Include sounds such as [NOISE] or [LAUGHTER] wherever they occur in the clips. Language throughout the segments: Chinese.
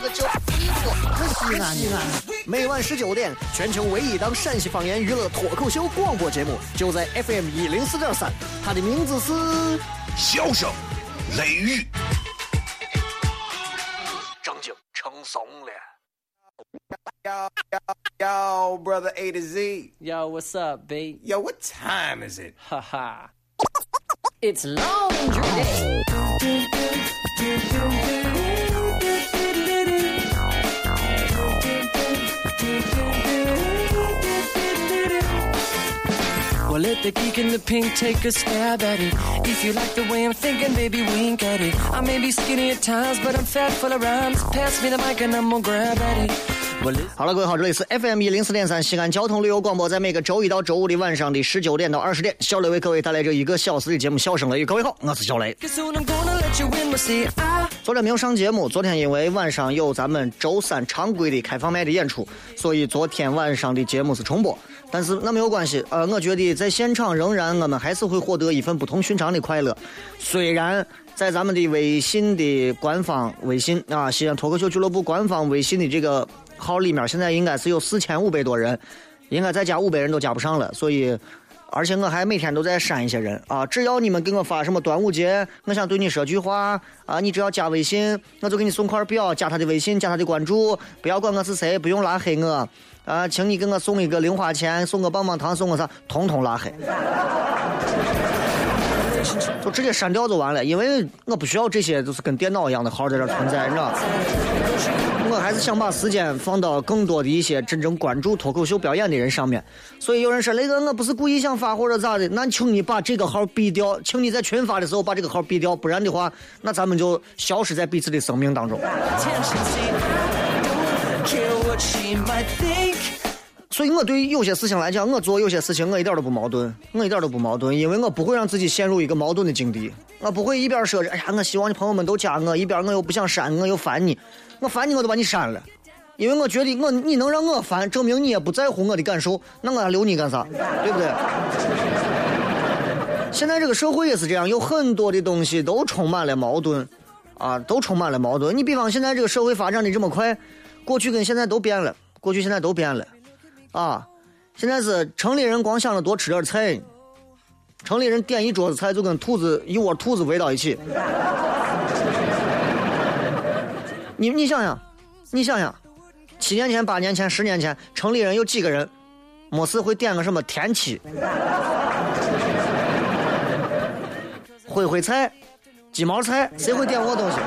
个叫西安西安。每晚十九点，全球唯一档陕西方言娱乐脱口秀广播节目，就在 FM 一零四点三。它的名字是《笑声雷雨》，正经成怂了。Yo, yo, yo, brother A to Z. Yo, what's up, B? Yo, what time is it? Haha. it's laundry day. Well, let the geek in the pink take a stab at it. If you like the way I'm thinking, baby, wink at it. I may be skinny at times, but I'm fat full of rhymes. Pass me the mic and I'm gonna grab at it. 好了，各位好，这里是 FM 一零四点三西安交通旅游广播，在每个周一到周五的晚上的十九点到二十点，小雷为各位带来这一个小时的节目《笑声雷雨》。各位好，我是小雷。昨天没有上节目，昨天因为晚上有咱们周三常规的开放麦的演出，所以昨天晚上的节目是重播。但是那没有关系，呃，我觉得在现场仍然我们还是会获得一份不同寻常的快乐。虽然在咱们的微信的官方微信啊，西安脱口秀俱乐部官方微信的这个号里面，现在应该是有四千五百多人，应该再加五百人都加不上了。所以，而且我还每天都在删一些人啊。只要你们给我发什么端午节，我想对你说句话啊，你只要加微信，我就给你送块表，加他的微信，加他的关注，不要管我是谁，不用拉黑我。啊，请你给我送一个零花钱，送个棒棒糖，送个啥，统统拉黑，[LAUGHS] 就直接删掉就完了。因为我不需要这些，就是跟电脑一样的号在这存在，你知道我还是想把时间放到更多的一些真正关注脱口秀表演的人上面。所以有人说雷哥，我不是故意想发或者咋的，那请你把这个号毙掉，请你在群发的时候把这个号毙掉，不然的话，那咱们就消失在彼此的生命当中。所以，我对有些事情来讲，我做有些事情，我一点都不矛盾，我一点都不矛盾，因为我不会让自己陷入一个矛盾的境地。我不会一边说着，哎呀，我希望你朋友们都加我，一边我又不想删，我又烦你，我烦你我都把你删了，因为我觉得我你能让我烦，证明你也不在乎我的感受，那我还留你干啥？对不对？现在这个社会也是这样，有很多的东西都充满了矛盾，啊，都充满了矛盾。你比方现在这个社会发展的这么快，过去跟现在都变了，过去现在都变了。啊，现在是城里人光想着多吃点菜，城里人点一桌子菜就跟兔子一窝兔子围到一起。你你想想，你想想，七年前、八年前、十年前，城里人有几个人，没事会点个什么田七、灰灰菜、鸡毛菜，谁会点我东西？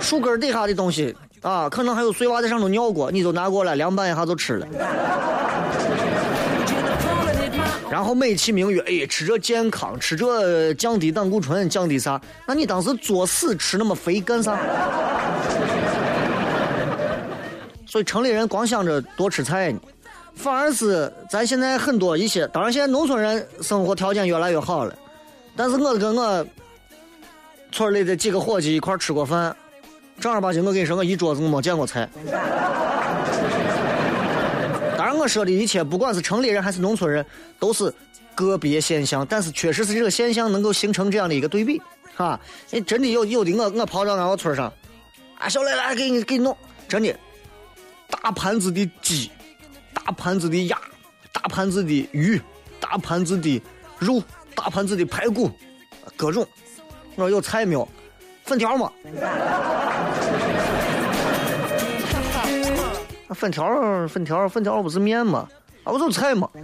树根底下的东西。啊，可能还有碎娃在上头尿过，你就拿过来凉拌一下就吃了。[LAUGHS] 然后美其名曰，哎，吃这健康，吃这降低胆固醇，降低啥？那你当时作死吃那么肥干啥？[LAUGHS] 所以城里人光想着多吃菜呢，反而是咱现在很多一些，当然现在农村人生活条件越来越好了，但是我跟我村里的几个伙计一块吃过饭。正儿八经，我跟你说，我一桌子我没见过菜。[LAUGHS] 当然，我说的一切，不管是城里人还是农村人，都是个别现象，但是确实是这个现象能够形成这样的一个对比，哈。你真的有有的，我我跑到俺个村上，啊，小来来，给你给你弄，真的，大盘子的鸡，大盘子的鸭，大盘子的鱼，大盘子的肉，大盘子的排骨，各种。我说有菜没有？粉条吗？粉条，粉条，粉条不是面吗？啊，不就菜吗。[LAUGHS]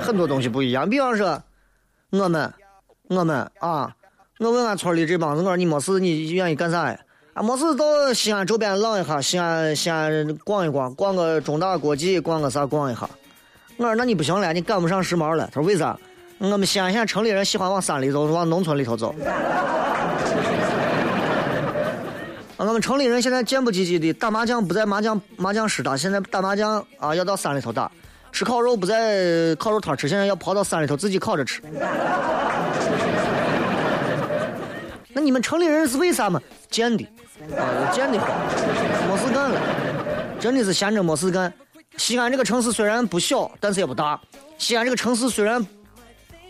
很多东西不一样，比方说，我们，我们啊，我问俺村里这帮子，我说你没事，你愿意干啥呀？啊，没事到西安周边浪一下，西安西安逛一逛，逛个中大国际，逛个啥逛一下。我说那你不行了，你赶不上时髦了。他说为啥？我们西安现在城里人喜欢往山里走，往农村里头走。啊，我们城里人现在贱不唧唧的，打麻将不在麻将麻将室打，现在打麻将啊要到山里头打，吃烤肉不在烤肉摊吃，现在要跑到山里头自己烤着吃。[LAUGHS] 那你们城里人是为啥嘛？贱的，啊，贱的慌，没事干了，真的是闲着没事。干。西安这个城市虽然不小，但是也不大。西安这个城市虽然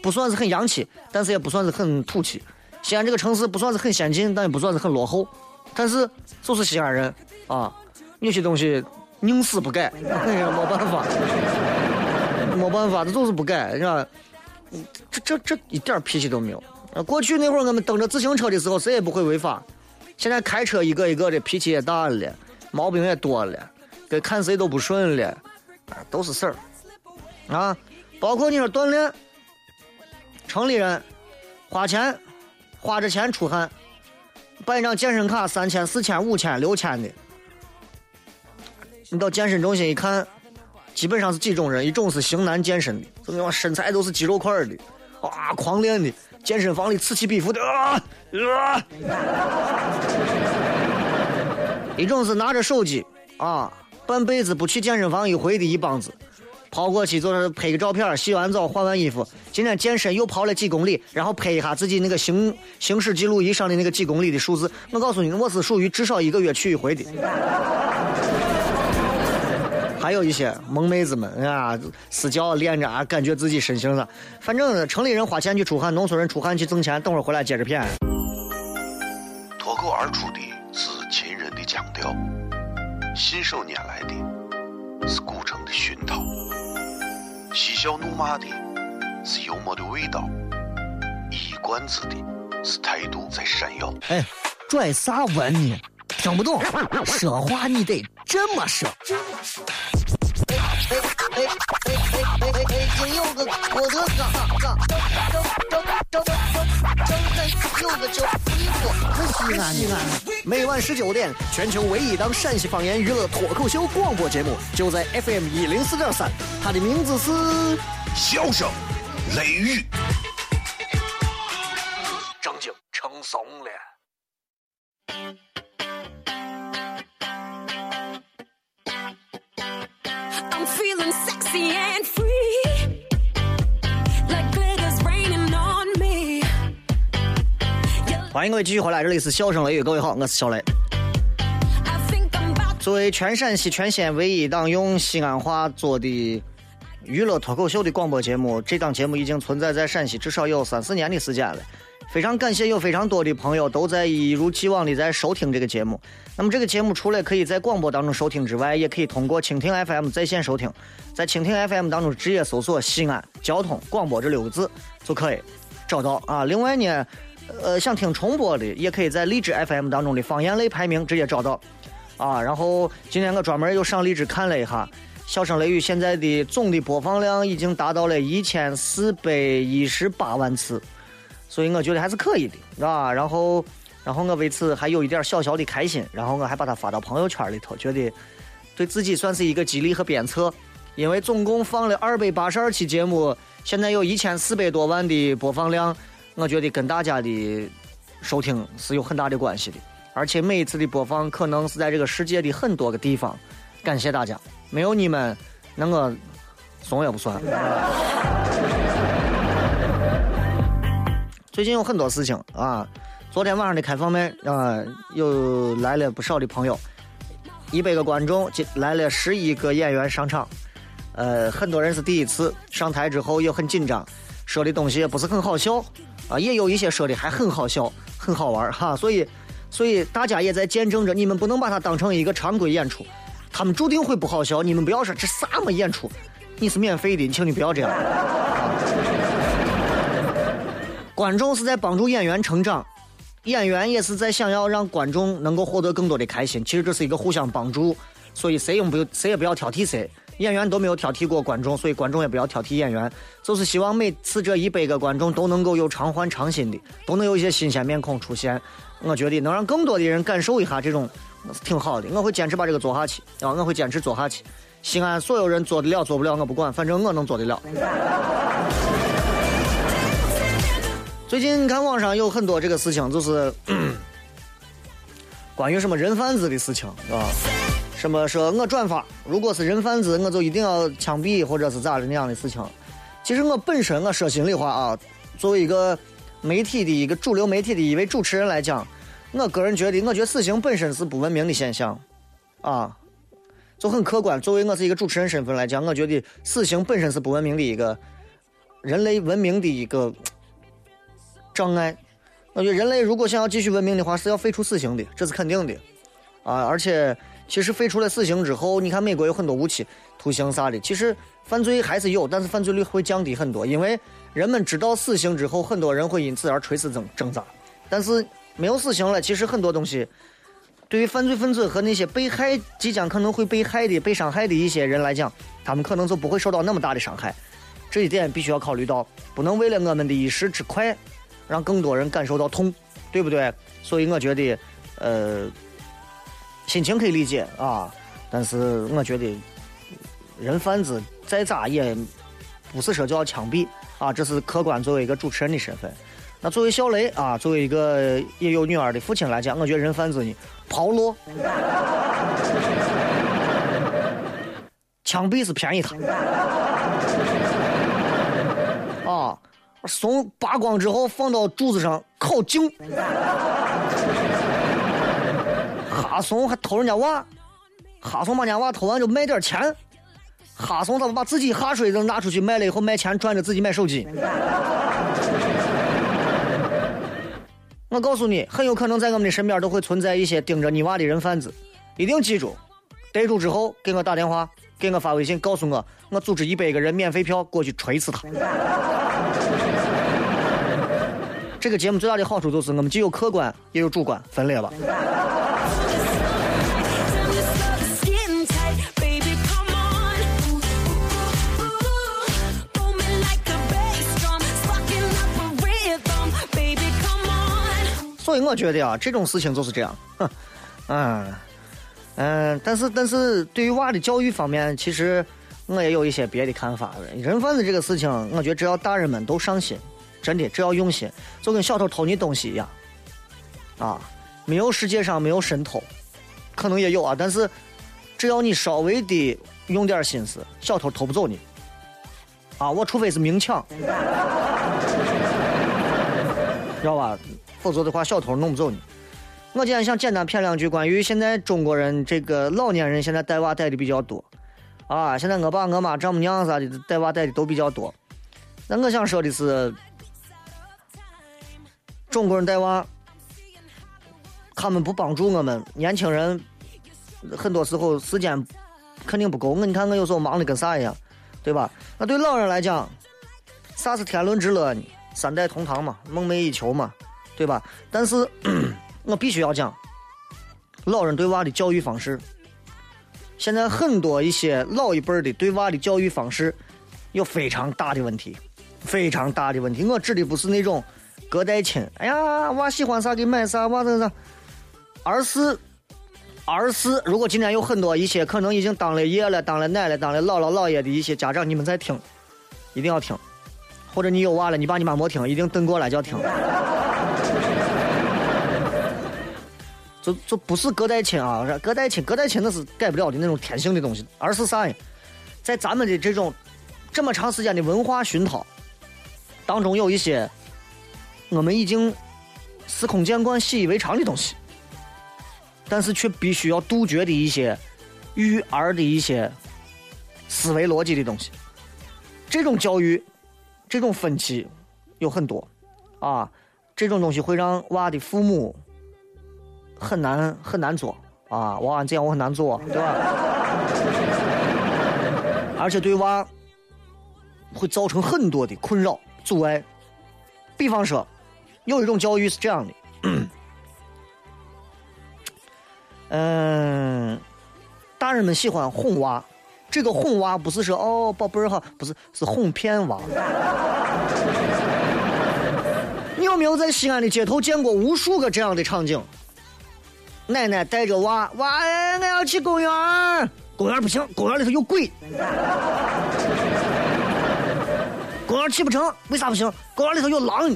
不算是很洋气，但是也不算是很土气。西安这个城市不算是很先进，但也不算是很落后。但是就是西安人啊，有些东西宁死不改，哎呀，没办法，[LAUGHS] 没办法，这就是不改，是吧？这这这一点脾气都没有。过去那会儿我们蹬着自行车的时候，谁也不会违法。现在开车一个一个的脾气也大了，毛病也多了，跟看谁都不顺了，啊，都是事儿。啊，包括你说锻炼，城里人花钱花着钱出汗，办一张健身卡三千、四千、五千、六千的，你到健身中心一看，基本上是几种人：一种是型男健身的，就那种身材都是肌肉块的，啊，狂练的。健身房里此起彼伏的啊啊！一种是拿着手机啊，半辈子不去健身房一回的一帮子，跑过去就是拍个照片，洗完澡换完衣服，今天健身又跑了几公里，然后拍一下自己那个行行驶记录仪上的那个几公里的数字。我告诉你，我是属于至少一个月去一回的。[LAUGHS] 还有一些萌妹子们啊，私教练着啊，感觉自己身形了。反正城里人花钱去出汗，农村人出汗去挣钱。等会儿回来接着骗。脱口而出的是秦人的腔调，信手拈来的是古城的熏陶，嬉笑怒骂的是幽默的味道，一冠子的是态度在闪耀。哎，拽啥文呢？听不懂，说话你得这么说。哎哎哎哎哎哎哎！有个我的哥，哥，周周周周有个叫衣服，很西安西安。每晚十九点，全球唯一档陕西方言娱乐脱口秀广播节目，就在 FM 一零四点三，它的名字是《笑声雷雨》。正经成怂了。I'm feeling sexy and 欢迎各位继续回来，这里是笑声雷雨，各位好，我是小雷。作为全陕西全县唯一一档用西安话做的娱乐脱口秀的广播节目，这档节目已经存在在陕西至少有三四年的时间了。非常感谢有非常多的朋友都在一如既往的在收听这个节目。那么这个节目除了可以在广播当中收听之外，也可以通过蜻蜓 FM 在线收听，在蜻蜓 FM 当中直接搜索“西安交通广播”这六个字就可以找到啊。另外呢，呃，想听重播的也可以在荔枝 FM 当中的方言类排名直接找到。啊，然后今天我专门又上荔枝看了一下，《笑声雷雨》现在的总的播放量已经达到了一千四百一十八万次，所以我觉得还是可以的，啊。然后，然后我为此还有一点小小的开心，然后我还把它发到朋友圈里头，觉得对自己算是一个激励和鞭策，因为总共放了二百八十二期节目，现在有一千四百多万的播放量，我觉得跟大家的收听是有很大的关系的。而且每一次的播放可能是在这个世界的很多个地方，感谢大家，没有你们，那我怂也不算。最近有很多事情啊，昨天晚上的开放麦啊，又来了不少的朋友，一百个观众，进来了十一个演员上场，呃，很多人是第一次上台之后也很紧张，说的东西也不是很好笑啊，也有一些说的还很好笑，很好玩哈，所以。所以大家也在见证着，你们不能把它当成一个常规演出，他们注定会不好笑。你们不要说这啥么演出，你是免费的，请你不要这样。观众是在帮助演员成长，演员也是在想要让观众能够获得更多的开心。其实这是一个互相帮助，所以谁也不谁也不要挑剔谁。演员都没有挑剔过观众，所以观众也不要挑剔演员。就是希望每次这一百个观众都能够有常换常新的，都能有一些新鲜面孔出现。我觉得能让更多的人感受一下这种，挺好的。我会坚持把这个做下去啊！我会坚持做下去。西安所有人做得了做不了我不管，反正我能做得了。最近看网上有很多这个事情，就是 [COUGHS] 关于什么人贩子的事情啊，什么说我转发，如果是人贩子，我就一定要枪毙或者是咋的那样的事情。其实我本身我说心里话啊，作为一个媒体的一个主流媒体的一位主持人来讲，我个人觉得，我觉得死刑本身是不文明的现象，啊，就很客观。作为我是一个主持人身份来讲，我觉得死刑本身是不文明的一个人类文明的一个障碍。我觉得人类如果想要继续文明的话，是要废除死刑的，这是肯定的，啊！而且其实废除了死刑之后，你看美国有很多无期徒刑啥的，其实犯罪还是有，但是犯罪率会降低很多，因为人们知道死刑之后，很多人会因此而垂死挣挣扎。但是没有死刑了，其实很多东西对于犯罪分子和那些被害即将可能会被害的、被伤害的一些人来讲，他们可能就不会受到那么大的伤害。这一点必须要考虑到，不能为了我们的一时之快。让更多人感受到痛，对不对？所以我觉得，呃，心情可以理解啊，但是我觉得人贩子再咋也不是说就要枪毙啊，这是客观作为一个主持人的身份。那作为小雷啊，作为一个也有女儿的父亲来讲，我觉得人贩子呢，抛落，枪毙是便宜他啊。怂扒光之后放到柱子上烤净，哈怂还偷人家娃，哈怂把人家娃偷完就卖点钱，哈怂他们把自己哈水扔拿出去卖了以后卖钱赚着自己买手机。我告诉你，很有可能在我们的身边都会存在一些盯着你娃的人贩子，一定记住，逮住之后给我打电话，给我发微信，告诉我，我组织一百个人免费票过去锤死他。这个节目最大的好处就是我们既有客观也有主观分裂了。所以我觉得啊，这种事情就是这样，哼，[LAUGHS] 嗯嗯，但是但是对于娃的教育方面，其实我也有一些别的看法。人贩子这个事情，我觉得只要大人们都上心，真的只要用心，就跟小偷偷你东西一样，啊，没有世界上没有神偷，可能也有啊，但是只要你稍微的用点心思，小偷偷不走你。啊，我除非是明抢，[LAUGHS] 知道吧？否则的话，小偷弄不走你。我今天想简单谝两句关于现在中国人这个老年人现在带娃带的比较多，啊，现在我爸我妈丈母娘啥的带娃带的都比较多。那我想说的是，中国人带娃，他们不帮助我们年轻人，很多时候时间肯定不够。我你看我有时候忙的跟啥一样，对吧？那对老人来讲，啥是天伦之乐呢？三代同堂嘛，梦寐以求嘛，对吧？但是 [CLEARS THROAT] 我必须要讲，老人对娃的教育方式，现在很多一些老一辈儿的对娃的教育方式有非常大的问题，非常大的问题。我指的不是那种隔代亲，哎呀，娃喜欢啥给买啥，娃这啥，而是而是，如果今天有很多一些可能已经当了爷了、当了奶了、当了姥姥姥爷的一些家长，你们在听，一定要听。或者你有娃了，你爸你妈没听，一定等过来就要听。就就不是隔代亲啊，隔代亲隔代亲那是改不了的那种天性的东西，而是啥呀？在咱们的这种这么长时间的文化熏陶当中，有一些我们已经司空见惯、习以为常的东西，但是却必须要杜绝的一些育儿的一些思维逻辑的东西。这种教育。这种分歧有很多，啊，这种东西会让娃的父母很难很难做啊，娃娃这样我很难做，对吧？而且对娃会造成很多的困扰阻碍。比方说，有一种教育是这样的，嗯，[CLEARS THROAT] 大人们喜欢哄娃。这个哄娃不是说哦宝贝儿哈，不是是哄骗娃。你有没有在西安的街头见过无数个这样的场景？奶奶带着娃，娃，我要去公园，公园不行，公园里头有鬼。公园去不成，为啥不行？公园里头有狼。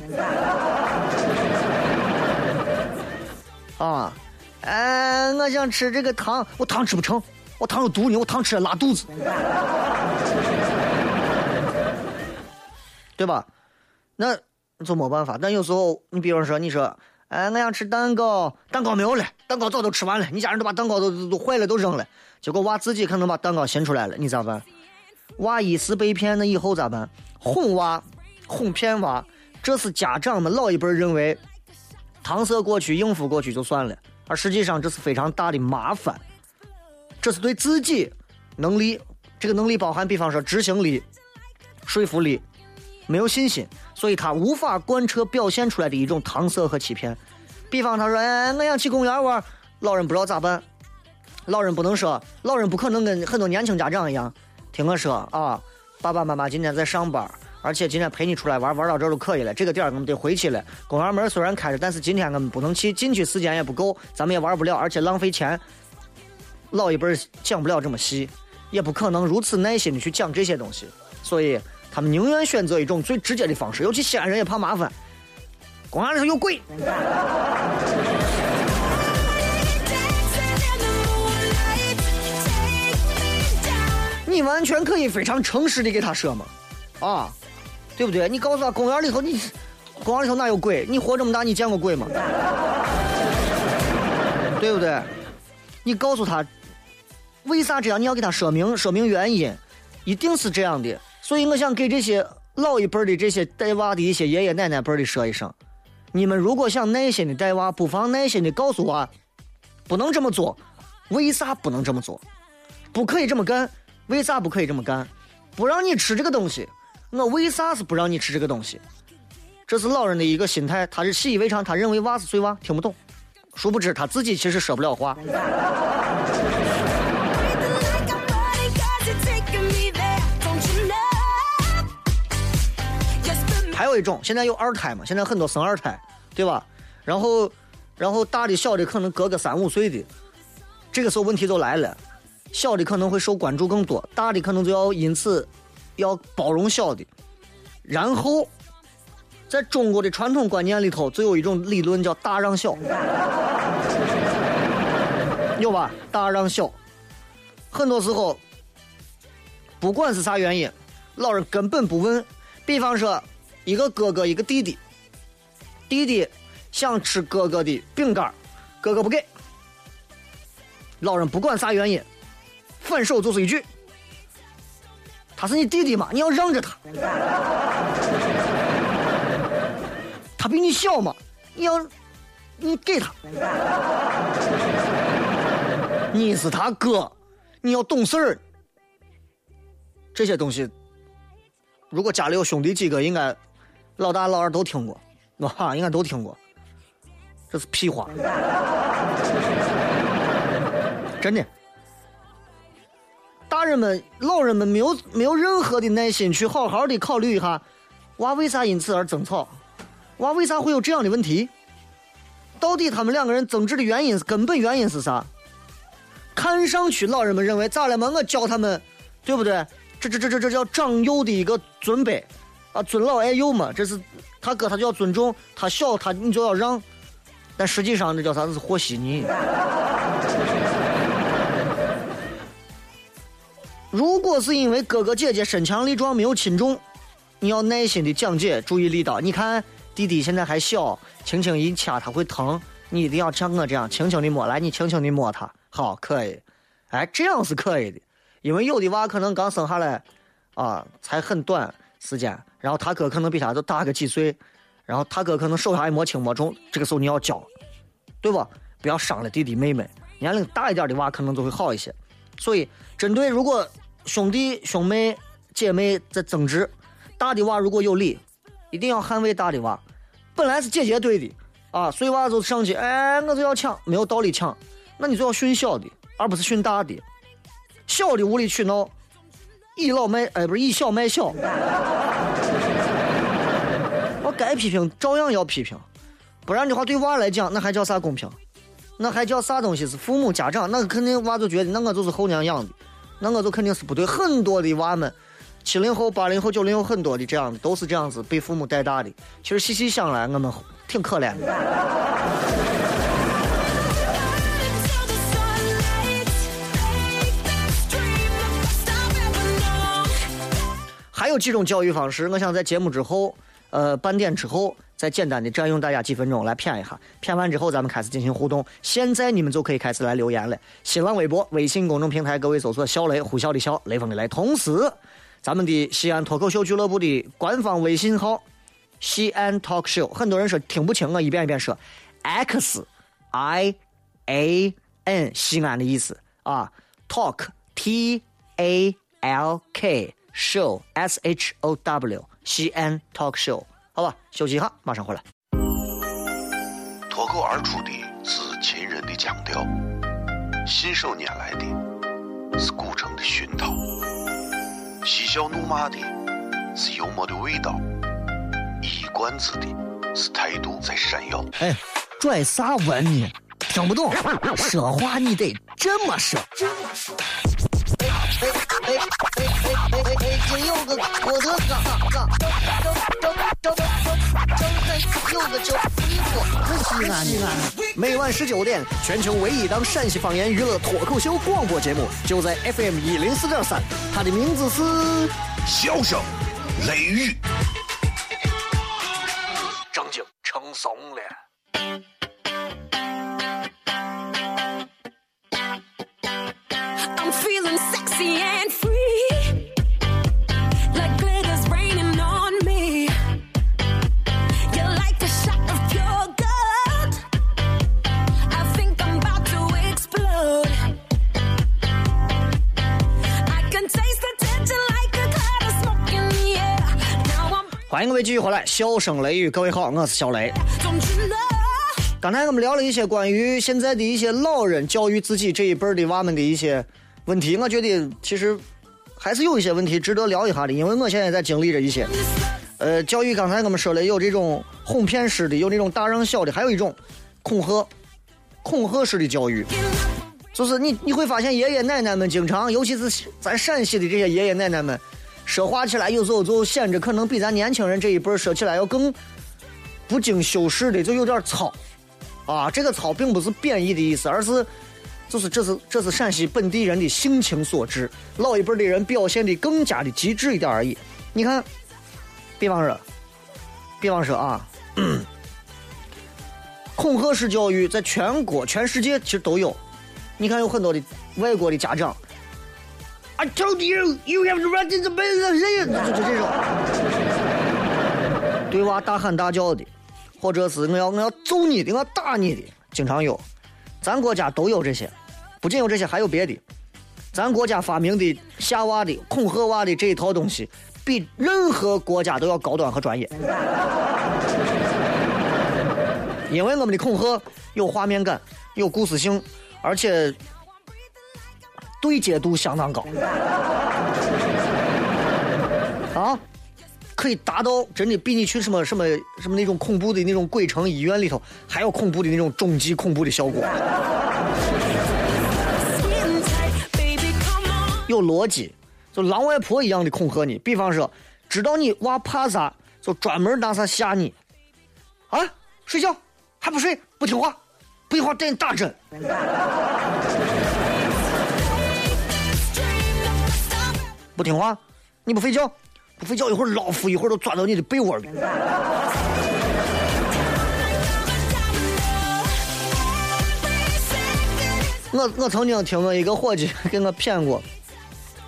啊，哎，我想吃这个糖，我糖吃不成，我糖有毒呢，我糖吃了拉肚子，对吧？那就没办法。但有时候，你比如说，你说，哎，我想吃蛋糕，蛋糕没有了，蛋糕早都吃完了，你家人都把蛋糕都都都坏了，都扔了。结果娃自己可能把蛋糕寻出来了，你咋办？娃一时被骗，那以后咋办？哄娃，哄骗娃，这是家长们老一辈认为搪塞过去、应付过去就算了，而实际上这是非常大的麻烦。这是对自己能力，这个能力包含，比方说执行力、说服力，没有信心，所以他无法贯彻表现出来的一种搪塞和欺骗。比方他说：“哎，我想去公园玩。”老人不知道咋办，老人不能说，老人不可能跟很多年轻家长一样，听我说啊，爸爸妈妈今天在上班，而且今天陪你出来玩，玩到这儿就可以了。这个点儿我们得回去了。公园门虽然开着，但是今天我们不能去，进去时间也不够，咱们也玩不了，而且浪费钱。老一辈讲不了这么细，也不可能如此耐心的去讲这些东西，所以他们宁愿选择一种最直接的方式。尤其西安人也怕麻烦，公园里头有鬼，你完全可以非常诚实的给他说嘛，啊，对不对？你告诉他公园里头你，公园里头哪有鬼？你活这么大你见过鬼吗？对不对？你告诉他为啥这样，你要给他说明说明原因，一定是这样的。所以我想给这些老一辈的这些带娃的一些爷爷奶奶辈的说一声：你们如果想耐心的带娃，不妨耐心的告诉娃，不能这么做，为啥不能这么做？不可以这么干，为啥不可以这么干？不让你吃这个东西，我为啥是不让你吃这个东西？这是老人的一个心态，他是习以为常，他认为娃是碎娃，听不懂。殊不知他自己其实说不了话。有一种，现在有二胎嘛，现在很多生二胎，对吧？然后，然后大的小的可能隔个三五岁的，这个时候问题就来了，小的可能会受关注更多，大的可能就要因此要包容小的，然后。在中国的传统观念里头，就有一种理论叫“大让小”，[LAUGHS] 有吧？大让小，很多时候，不管是啥原因，老人根本不问。比方说，一个哥哥，一个弟弟，弟弟想吃哥哥的饼干，哥哥不给，老人不管啥原因，反手就是一句：“他是你弟弟嘛，你要让着他。他比你小嘛，你要你给他。你是他哥，你要懂事儿。这些东西，如果家里有兄弟几个，应该老大老二都听过，我哈，应该都听过。这是屁话，[LAUGHS] 真的。大人们、老人们没有没有任何的耐心去好好的考虑一下，娃为啥因此而争吵，娃为啥会有这样的问题？到底他们两个人争执的原因是根本原因是啥？看上去老人们认为咋了嘛？我教他们，对不对？这这这这这叫长幼的一个尊卑啊，尊老爱幼嘛。这是他哥他就要尊重，他小他你就要让。但实际上这叫啥？子和稀泥。如果是因为哥哥姐姐身强力壮没有亲重，你要耐心的讲解，注意力道。你看弟弟现在还小，轻轻一掐他会疼，你一定要像我这样轻轻的摸，来，你轻轻的摸他，好，可以。哎，这样是可以的，因为有的娃可能刚生下来，啊，才很短时间，然后他哥可能比他都大个几岁，然后他哥可能手下也摸轻摸重，这个时候你要教，对吧？不要伤了弟弟妹妹。年龄大一点的娃可能就会好一些。所以，针对如果兄弟兄妹姐妹在争执，大的娃如果有理，一定要捍卫大的娃。本来是姐姐对的啊，所以娃就上去，哎，我就要抢，没有道理抢，那你就要训小的，而不是训大的。小的无理取闹，倚老卖哎不是倚小卖小。[LAUGHS] 我该批评照样要批评，不然的话对娃来讲那还叫啥公平？那还叫啥东西是父母家长？那肯定娃就觉得那我就是后娘养的，那我就肯定是不对。很多的娃们，七零后、八零后、九零后很多的这样的都是这样子被父母带大的。其实细细想来，我们挺可怜的。还有几种教育方式，我想在节目之后，呃，半点之后，再简单的占用大家几分钟来谝一下。谝完之后，咱们开始进行互动。现在你们就可以开始来留言了。新浪微博、微信公众平台，各位搜索“小雷”，呼啸的啸，雷锋的雷。同时，咱们的西安脱口秀俱乐部的官方微信号“西安 Talk Show”，很多人说听不清，我一遍一遍说，X I A N 西安的意思啊，Talk T A L K Show S H O W 西安 Talk Show，好吧，休息一下，马上回来。脱口而出的是秦人的腔调，信手拈来的是古城的熏陶，嬉笑怒骂的是幽默的味道，一冠子的是态度在闪耀。哎，拽啥文呢？听不懂，[LAUGHS] 说话你得这么说。哎哎哎哎哎哎哎！北京有个郭德纲，纲，张张张张张张三有个叫李波，是西安的。每晚十九点，全球唯一档陕西方言娱乐脱口秀广播节目，就在 FM 一零四点三，它的名字是笑声雷雨，回来，笑声雷雨，各位好，我是小雷。刚才我们聊了一些关于现在的一些老人教育自己这一辈的娃们的一些问题，我觉得其实还是有一些问题值得聊一下的，因为我现在在经历着一些。呃，教育刚才我们说了，有这种哄骗式的，有这种大让小的，还有一种恐吓、恐吓式的教育。就是你你会发现爷爷奶奶们经常，尤其是咱陕西的这些爷爷奶奶们，说话起来有时候就显着可能比咱年轻人这一辈说起来要更不经修饰的，就有点糙。啊，这个糙并不是贬义的意思，而是就是这是这是陕西本地人的性情所致，老一辈的人表现的更加的极致一点而已。你看，比方说，比方说啊，恐吓式教育在全国、全世界其实都有。你看，有很多的外国的家长，I told you you have to run in the business，就就这种，对娃大喊大叫的。或者是我要我要揍你的，我要打你的，经常有。咱国家都有这些，不仅有这些，还有别的。咱国家发明的吓娃的、恐吓娃的这一套东西，比任何国家都要高端和专业。因为我们的恐吓有画面感、有故事性，而且对接度相当高。啊？可以达到真的比你去什么什么什么那种恐怖的那种鬼城医院里头还要恐怖的那种终极恐怖的效果，有逻辑，就狼外婆一样的恐吓你。比方说，知道你娃怕啥，就专门拿啥吓你，啊，睡觉还不睡，不听话，不听话带你打针。不听话，你不睡觉，不睡觉一会儿老夫一会儿都钻到你的被窝里。[LAUGHS] 我我曾经听我一个伙计给我骗过，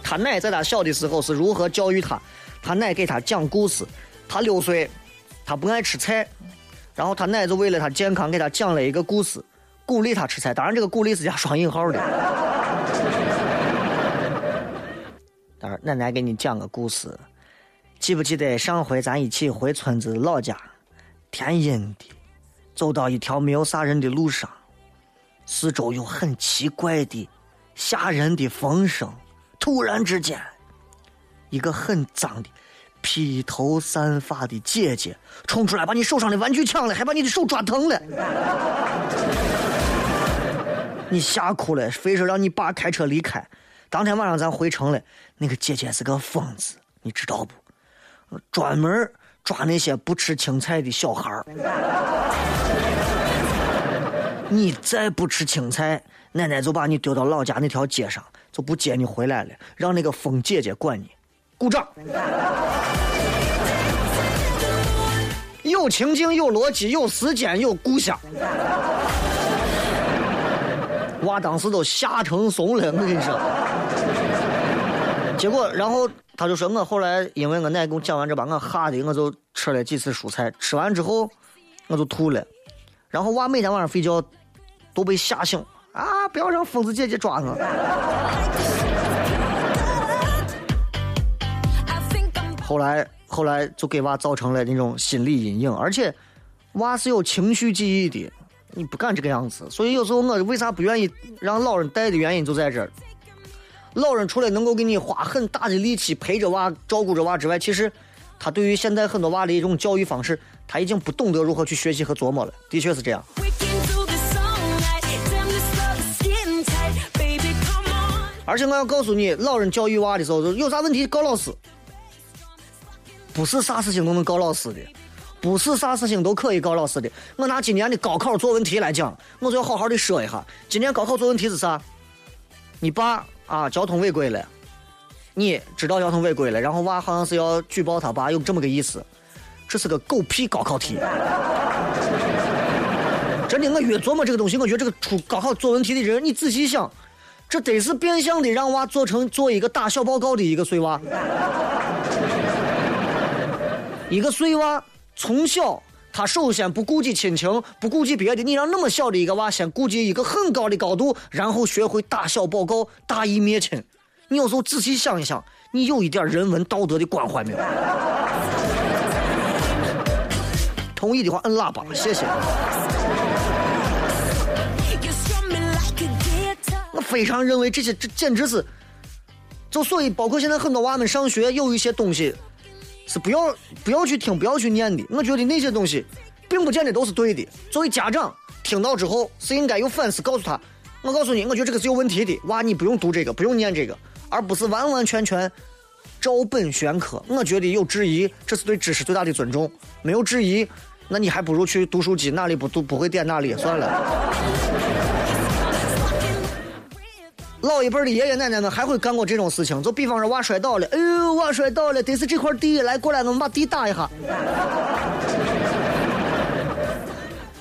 他奶在他小的时候是如何教育他，他奶给他讲故事，他六岁，他不爱吃菜，然后他奶就为了他健康给他讲了一个故事，鼓励他吃菜，当然这个鼓励是加双引号的。奶奶给你讲个故事，记不记得上回咱一起回村子老家，天阴的，走到一条没有啥人的路上，四周有很奇怪的、吓人的风声。突然之间，一个很脏的、披头散发的姐姐冲出来，把你手上的玩具抢了，还把你的手抓疼了。你吓哭了，非说让你爸开车离开。当天晚上咱回城了，那个姐姐是个疯子你知道不？专门抓那些不吃青菜的小孩儿。你再不吃青菜奶奶就把你丢到老家那条街上就不接你回来了让那个疯姐姐管你鼓掌。有情景有逻辑有时间有故乡。娃当时都吓成怂了我跟你说。结果，然后他就说，我后来因为我奶给我讲完这把我吓的，我就吃了几次蔬菜，吃完之后我就吐了。然后娃每天晚上睡觉都被吓醒啊！不要让疯子姐姐抓我。后来后来就给娃造成了那种心理阴影，而且娃是有情绪记忆的，你不敢这个样子。所以有时候我为啥不愿意让老人带的原因就在这儿。老人除了能够给你花很大的力气陪着娃、照顾着娃之外，其实他对于现在很多娃的一种教育方式，他已经不懂得如何去学习和琢磨了。的确是这样。而且我要告诉你，老人教育娃的时候，有啥问题告老师，不是啥事情都能告老师的，不是啥事情都可以告老师的。我拿今年的高考作文题来讲，我就要好好的说一下，今年高考作文题是啥？你爸啊，交通违规了，你知道交通违规了，然后娃好像是要举报他爸，有这么个意思，这是个狗屁高考题。真的，我越琢磨这个东西，我觉得这个出高考作文题的人，你仔细想，这得是变相的让娃做成做一个打小报告的一个碎娃，一个碎娃从小他首先不顾及亲情，不顾及别的，你让那么小的一个娃先顾及一个很高的高度，然后学会打小报告、大义灭亲，你有时候仔细想一想，你有一点人文道德的关怀没有？同意的话摁喇叭，谢谢。我非常认为这些这简直是，就所以包括现在很多娃们上学有一些东西是不要不要去听不要去念的，我觉得那些东西并不见得都是对的。作为家长听到之后是应该有反思，告诉他，我告诉你，我觉得这个是有问题的，娃你不用读这个，不用念这个，而不是完完全全照本宣科。我觉得有质疑，这是对知识最大的尊重；没有质疑，那你还不如去读书机，哪里不读不会点哪里算了。老一辈的爷爷奶奶们还会干过这种事情，就比方说娃摔倒了，哎呦娃摔倒了，得是这块地，来过来，我们把地打一下。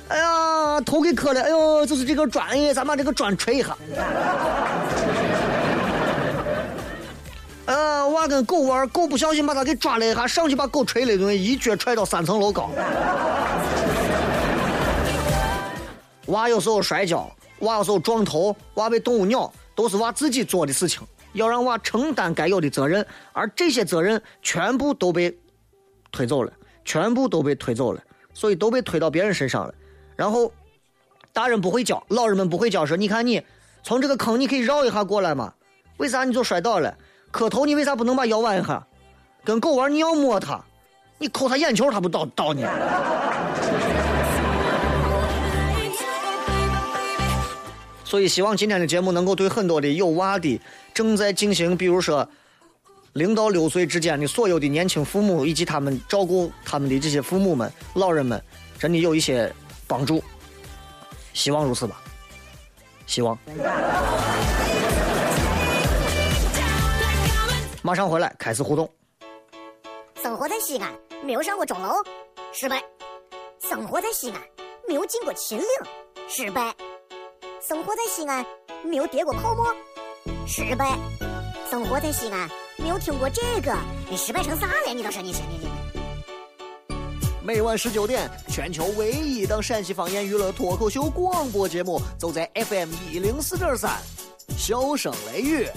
哎呀，头给磕了，哎呦，就是这个砖，哎，咱把这个砖锤一下。呃，娃跟狗玩，狗不小心把它给抓了一下，上去把狗捶了一顿，一脚踹到三层楼高。娃有时候摔跤，娃有时候撞头，娃被动物咬，都是娃自己做的事情，要让娃承担该有的责任，而这些责任全部都被推走了，全部都被推走了，所以都被推到别人身上了。然后大人不会教，老人们不会教，说你看你从这个坑你可以绕一下过来嘛，为啥你就摔倒了？磕头你为啥不能把腰弯一下？跟狗玩你要摸它，你抠它眼球它不倒倒你。所以希望今天的节目能够对很多的有娃的、正在进行，比如说零到六岁之间的所有的年轻父母以及他们照顾他们的这些父母们、老人们，真的有一些帮助。希望如此吧，希望。马上回来开始互动。生活在西安，没有上过钟楼，失败；生活在西安，没有进过秦岭，失败；生活在西安，没有跌过泡沫，失败；生活在西安，没有听过这个，你失败成啥了？你倒是你是你你。每晚十九点，全球唯一档陕西方言娱乐脱口秀广播节目，就在 FM 一零四点三，笑声雷雨。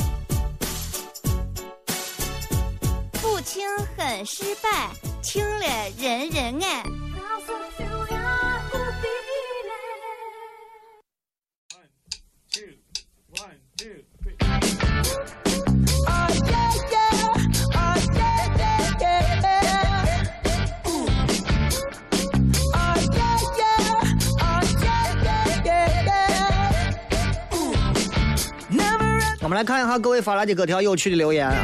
不听很失败，听了人人爱。看一下各位发来的各条有趣的留言啊！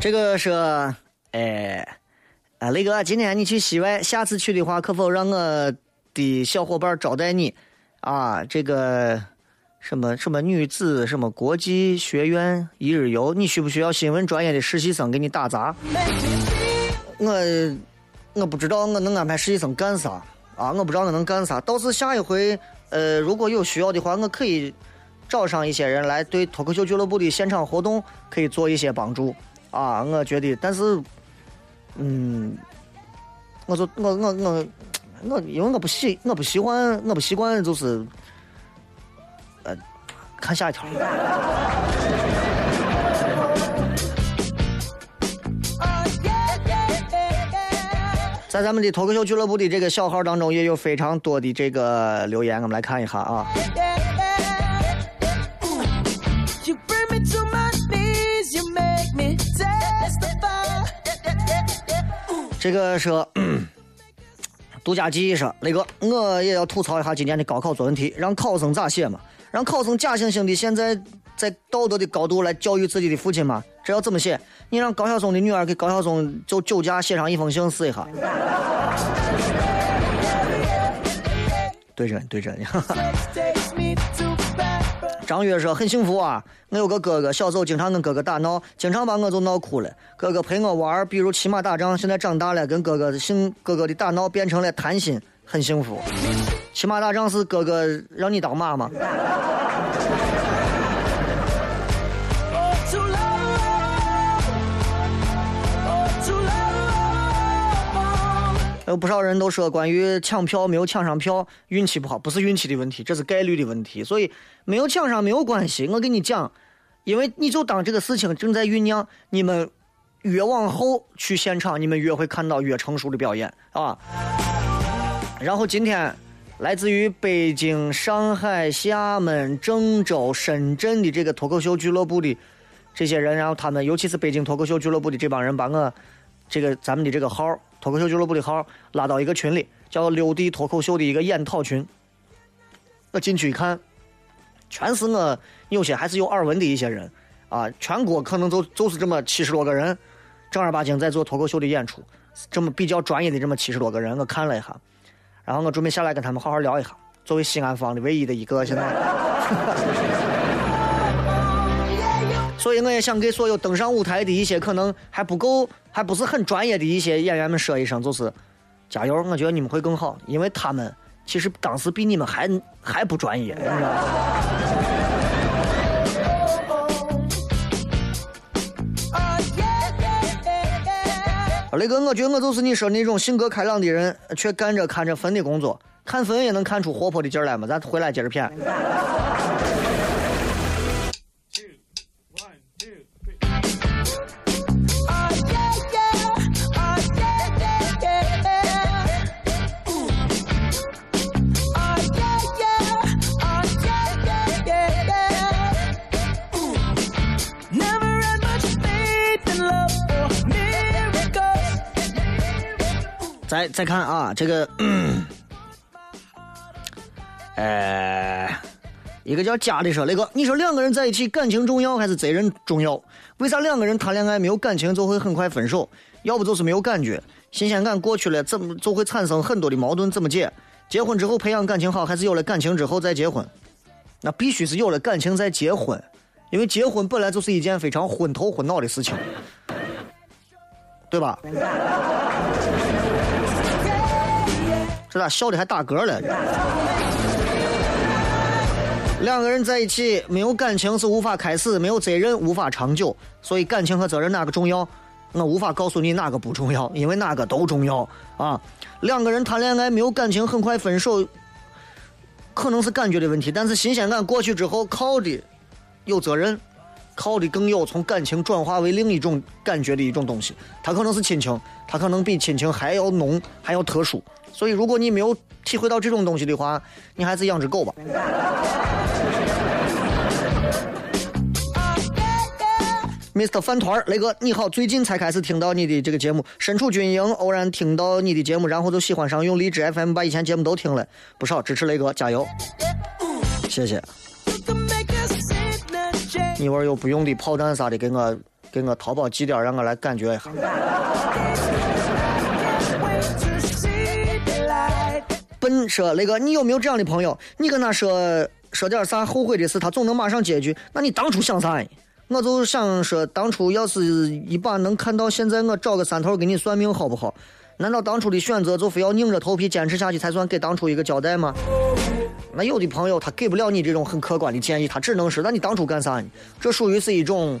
这个是，哎，啊雷哥，今天你去西外，下次去的话，可否让我？的小伙伴招待你？啊，这个什么什么女子什么国际学院一日游，你需不需要新闻专业的实习生给你打杂？我我不知道我能安排实习生干啥啊，我不知道我能干啥。倒是下一回，呃，如果有需要的话，我可以找上一些人来对脱口秀俱乐部的现场活动可以做一些帮助啊。我觉得，但是，嗯，我就我我我我，因为我不喜我不喜欢我不习惯就是，呃，看下一条。在咱们的脱口秀俱乐部的这个小号当中，也有非常多的这个留言，我们来看一下啊。这个说，独家记忆说，雷哥，我也要吐槽一下今年的高考作文题，让考生咋写嘛？让考生假惺惺的现在在道德的高度来教育自己的父亲嘛？这要怎么写？你让高晓松的女儿给高晓松就酒驾写上一封信试一下。对着对着你，哈哈。张月说很幸福啊，我有个哥哥，小时候经常跟哥哥打闹，经常把我就闹哭了。哥哥陪我玩，比如骑马打仗。现在长大了，跟哥哥的幸哥哥的打闹变成了谈心，很幸福。骑马打仗是哥哥让你当马吗？有不少人都说，关于抢票没有抢上票，运气不好，不是运气的问题，这是概率的问题。所以没有抢上没有关系，我跟你讲，因为你就当这个事情正在酝酿，你们越往后去现场，你们越会看到越成熟的表演啊。然后今天，来自于北京、上海、厦门、郑州、深圳的这个脱口秀俱乐部的这些人，然后他们，尤其是北京脱口秀俱乐部的这帮人，把我这个咱们的这个号脱口秀俱乐部的号拉到一个群里，叫六弟脱口秀的一个研讨群。我进去一看，全是我有些还是有耳闻的一些人啊，全国可能就就是这么七十多个人，正儿八经在做脱口秀的演出，这么比较专业的这么七十多个人，我看了一下，然后我准备下来跟他们好好聊一下。作为西安方的唯一的一个，现在。所以我也想给所有登上舞台的一些可能还不够、还不是很专业的一些演员们说一声，就是加油！我觉得你们会更好，因为他们其实当时比你们还还不专业，你知道吗？Oh, yeah, yeah, yeah, yeah. 雷哥，我觉得我就是你说那种性格开朗的人，却干着看着分的工作，看分也能看出活泼的劲儿来嘛。咱回来接着骗。再再看啊，这个，嗯呃，一个叫家的说，那个，你说两个人在一起感情重要还是责任重要？为啥两个人谈恋爱没有感情就会很快分手？要不就是没有感觉，新鲜感过去了，怎么就会产生很多的矛盾？怎么解？结婚之后培养感情好，还是有了感情之后再结婚？那必须是有了感情再结婚，因为结婚本来就是一件非常昏头昏脑的事情，对吧？这咋笑的还打嗝了？两个人在一起没有感情是无法开始，没有责任无法长久，所以感情和责任哪个重要？我无法告诉你哪个不重要，因为哪个都重要啊。两个人谈恋爱没有感情，很快分手，可能是感觉的问题，但是新鲜感过去之后，靠的有责任，靠的更有从感情转化为另一种感觉的一种东西。它可能是亲情，它可能比亲情还要浓，还要特殊。所以，如果你没有体会到这种东西的话，你还是养只狗吧。Mr. 饭团，雷哥你好，最近才开始听到你的这个节目，身处军营，偶然听到你的节目，然后就喜欢上用荔枝 FM 把以前节目都听了，不少，支持雷哥，加油，谢谢。你玩有不用的炮弹啥的，给我给我淘宝寄点，让我来感觉一下。笨说那个，你有没有这样的朋友？你跟他说说点啥后悔的事，他总能马上接一句：“那你当初想啥呢？”我就想说，当初要是一把能看到现在，我找个三头给你算命好不好？难道当初的选择就非要硬着头皮坚持下去才算给当初一个交代吗？那有的朋友他给不了你这种很客观的建议，他只能说：“那你当初干啥呢？”这属于是一种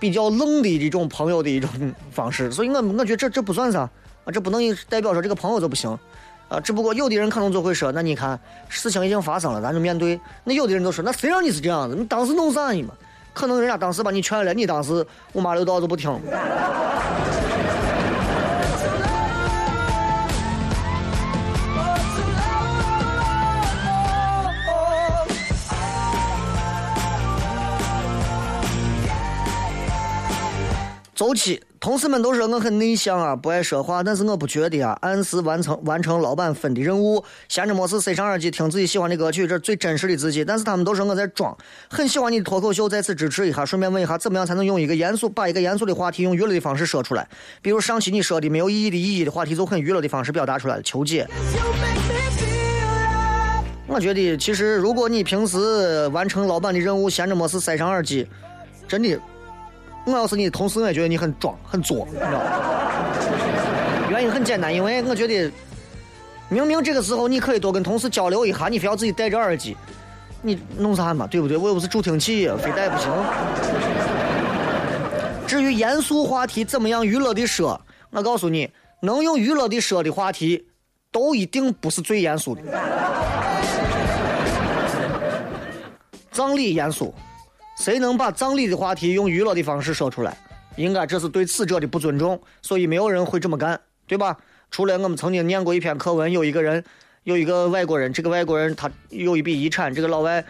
比较冷的一种朋友的一种方式，所以我我觉得这这不算啥啊，这不能代表说这个朋友就不行。啊，只不过有的人可能就会说，那你看事情已经发生了，咱就面对。那有的人就说，那谁让你是这样子？你当时弄啥呢嘛？可能人家当时把你劝了，你当时五马六道就不听。周期，同事们都说我很内向啊，不爱说话，但是我不觉得啊，按时完成完成老板分的任务，闲着没事塞上耳机听自己喜欢的歌曲，这是最真实的自己。但是他们都说我在装，很喜欢你的脱口秀，在此支持一下，顺便问一下，怎么样才能用一个严肃把一个严肃的话题用娱乐的方式说出来？比如上期你说的没有意义的意义的话题，就很娱乐的方式表达出来了。求解。我觉得其实如果你平时完成老板的任务，闲着没事塞上耳机，真的，我要是你的同事，我也觉得你很装很作，你知道吗？原因很简单，因为我觉得明明这个时候你可以多跟同事交流一下，你非要自己戴着耳机，你弄啥嘛？对不对？我又不是助听器，非戴不行。至于严肃话题怎么样娱乐的说，我告诉你，能用娱乐的说的话题，都一定不是最严肃的。葬礼严肃，谁能把葬礼的话题用娱乐的方式说出来？应该这是对死者的不尊重，所以没有人会这么干，对吧？除了我们曾经念过一篇课文，有一个人，有一个外国人，这个外国人他有一笔遗产，这个老外，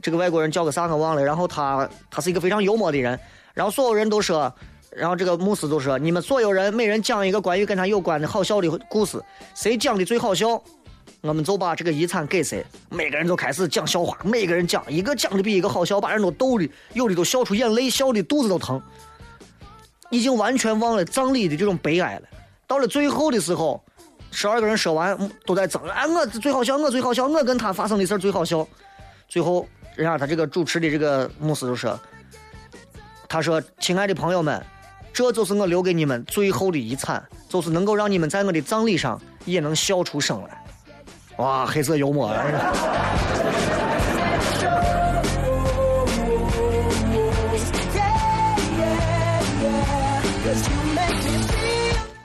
这个外国人叫个啥我忘了，然后他他是一个非常幽默的人，然后所有人都说，然后这个牧师就说，你们所有人每人讲一个关于跟他有关的好笑的故事，谁讲的最好笑，我们就把这个遗产给谁。每个人都开始讲笑话，每个人讲一个讲的比一个好笑，把人都逗的，有的都笑出眼泪，笑的肚子都疼，已经完全忘了葬礼的这种悲哀了。到了最后的时候，十二个人说完都在争，哎，我最好笑，我最好笑，我跟他发生的事最好笑。最后，人家他这个主持的这个牧师就说，他说：“亲爱的朋友们，这就是我留给你们最后的遗产，就是能够让你们在我的葬礼上也能笑出声来。”哇，黑色幽默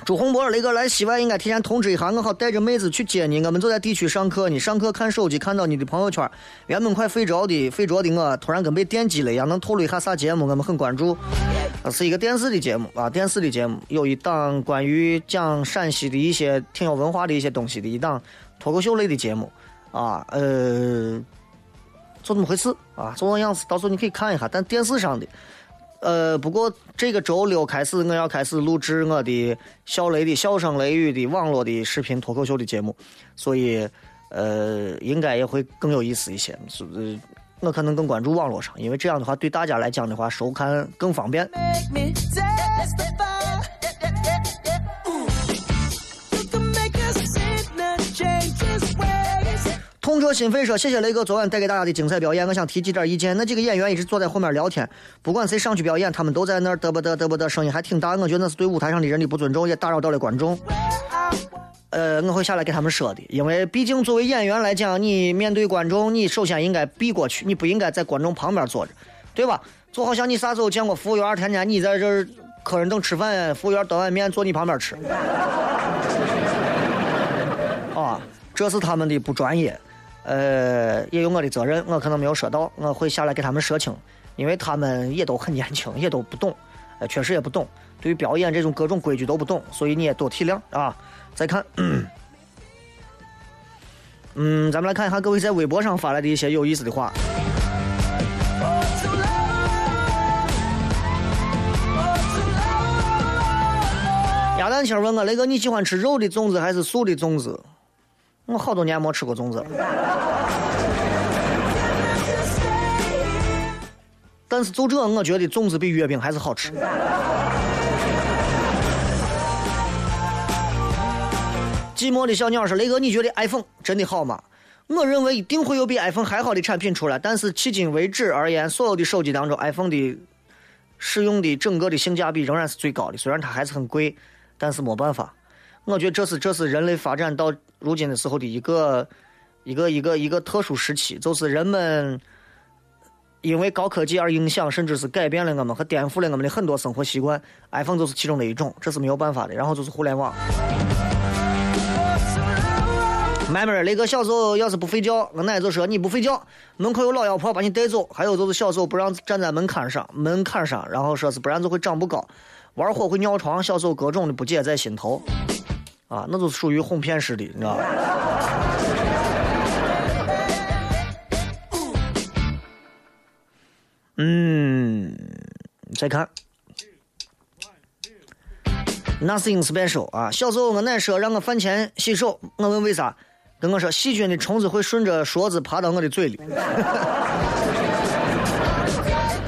朱洪博，雷哥来西外应该提前通知一下，我好带着妹子去接你。我们就在地区上课你，上课看手机，看到你的朋友圈，原本快睡着的睡着的我，突然跟被电击了一样。能透露一下啥节目？我们很关注，呃是一个电视的节目啊，电视的节目有一档关于讲陕西的一些挺有文化的一些东西的一档脱口秀类的节目啊，呃，就这么回事啊，就那样子，到时候你可以看一下，但电视上的。呃，不过这个周六开始，我要开始录制我的小雷的笑声雷雨的网络的视频脱口秀的节目，所以呃，应该也会更有意思一些。是不是？我可能更关注网络上，因为这样的话对大家来讲的话，收看更方便。make me 痛彻心扉说：“谢谢雷哥昨晚带给大家的精彩表演，我想提几点意见。那几个演员一直坐在后面聊天，不管谁上去表演，他们都在那儿嘚啵嘚嘚啵嘚，声音还挺大。我觉得那是对舞台上的人的不尊重，也打扰到了观众。呃，我会下来给他们说的，因为毕竟作为演员来讲，你面对观众，你首先应该避过去，你不应该在观众旁边坐着，对吧？就好像你啥时候见过服务员天天你在这儿，客人等吃饭，服务员端碗面坐你旁边吃，啊，这是他们的不专业。呃，也有我的责任，我可能没有说到，我会下来给他们说清，因为他们也都很年轻，也都不懂，呃，确实也不懂，对于表演这种各种规矩都不懂，所以你也多体谅啊。再看，[CLEARS THROAT] 嗯，咱们来看一下各位在微博上发来的一些有意思的话。鸭蛋清问我雷哥，你喜欢吃肉的粽子还是素的粽子？我好多年没吃过粽子了。但是就这，我觉得粽子比月饼还是好吃。寂寞的小鸟说：“雷哥，你觉得 iPhone 真的好吗？”我认为一定会有比 iPhone 还好的产品出来，但是迄今为止而言，所有的手机当中，iPhone 的使用的整个的性价比仍然是最高的。虽然它还是很贵，但是没办法，我觉得这是这是人类发展到如今的时候的一个一个一个一个特殊时期，就是人们因为高科技而影响，甚至是改变了我们和颠覆了我们的很多生活习惯。iPhone 就是其中的一种，这是没有办法的。然后就是互联网。妹妹，那个小时候要是不睡觉，我奶就说你不睡觉，门口有老妖婆把你带走。还有就是小时候不让站在门槛上，门槛上，然后说是不然就会长不高，玩火会尿床。小时候各种的不解在心头，啊，那就是属于哄骗式的，你知道吧？嗯，再看，Nothing special 啊。小时候我奶说让我饭前洗手，我问为啥，跟我说细菌的虫子会顺着勺子爬到我的嘴里。[LAUGHS]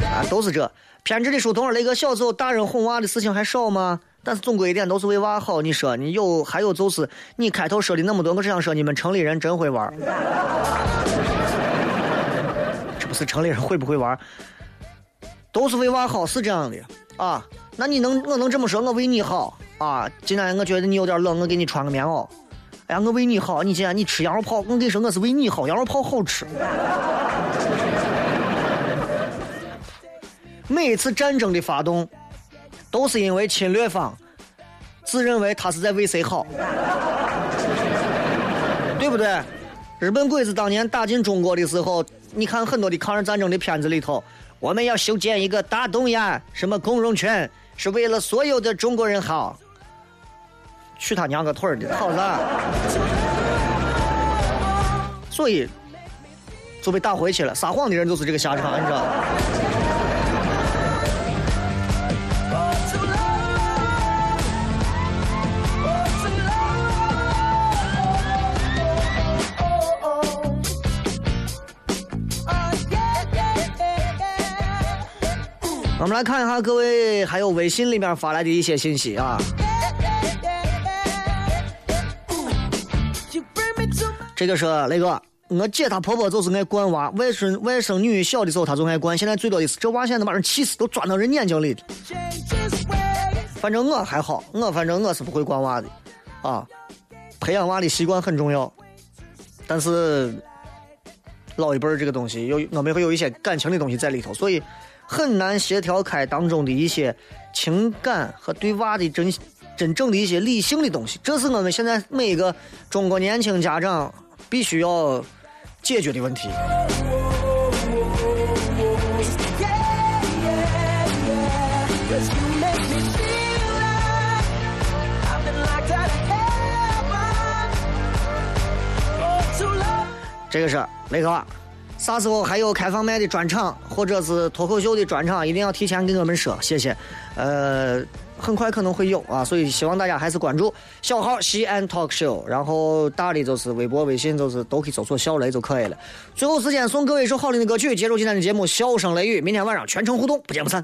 啊，都是这偏执的书童儿，那个小时候大人哄娃的事情还少吗？但是总归一点都是为娃好。你说你有，还有就是你开头说的那么多，我只想说你们城里人真会玩儿。这不是城里人会不会玩儿，都是为娃好，是这样的啊。那你能我能这么说，我为你好啊。今天我觉得你有点冷，我给你穿个棉袄。哎呀，我为你好，你今天你吃羊肉泡，我跟你说我是为你好，羊肉泡好吃。[LAUGHS] 每一次战争的发动，都是因为侵略方自认为他是在为谁好，[LAUGHS] 对不对？日本鬼子当年打进中国的时候，你看很多的抗日战争的片子里头，我们要修建一个大东亚什么共荣圈，是为了所有的中国人好。去他娘个腿儿的，好了。所以就被打回去了。撒谎的人就是这个下场，你知道我们来看一下各位还有微信里面发来的一些信息啊。这个是那个，我姐她婆婆就是爱惯娃，外甥外甥女小的时候她就爱惯，现在最多的是这娃现在能把人气死，都钻到人眼睛里。反正我还好，我反正我是不会惯娃的，啊，培养娃的习惯很重要，但是老一辈儿这个东西有我们会有一些感情的东西在里头，所以很难协调开当中的一些情感和对娃的真真正的一些理性的东西，这是我们现在每一个中国年轻家长必须要解决的问题。这个是雷哥，啥时候还有开放麦的专场，或者是脱口秀的专场，一定要提前跟我们说，谢谢。呃，很快可能会有啊，所以希望大家还是关注小号西安 Talk Show，然后大的就是微博、微信，就是都可以搜索小雷就可以了。最后时间送各位一首好听的歌曲，结束今天的节目，笑声雷雨，明天晚上全程互动，不见不散。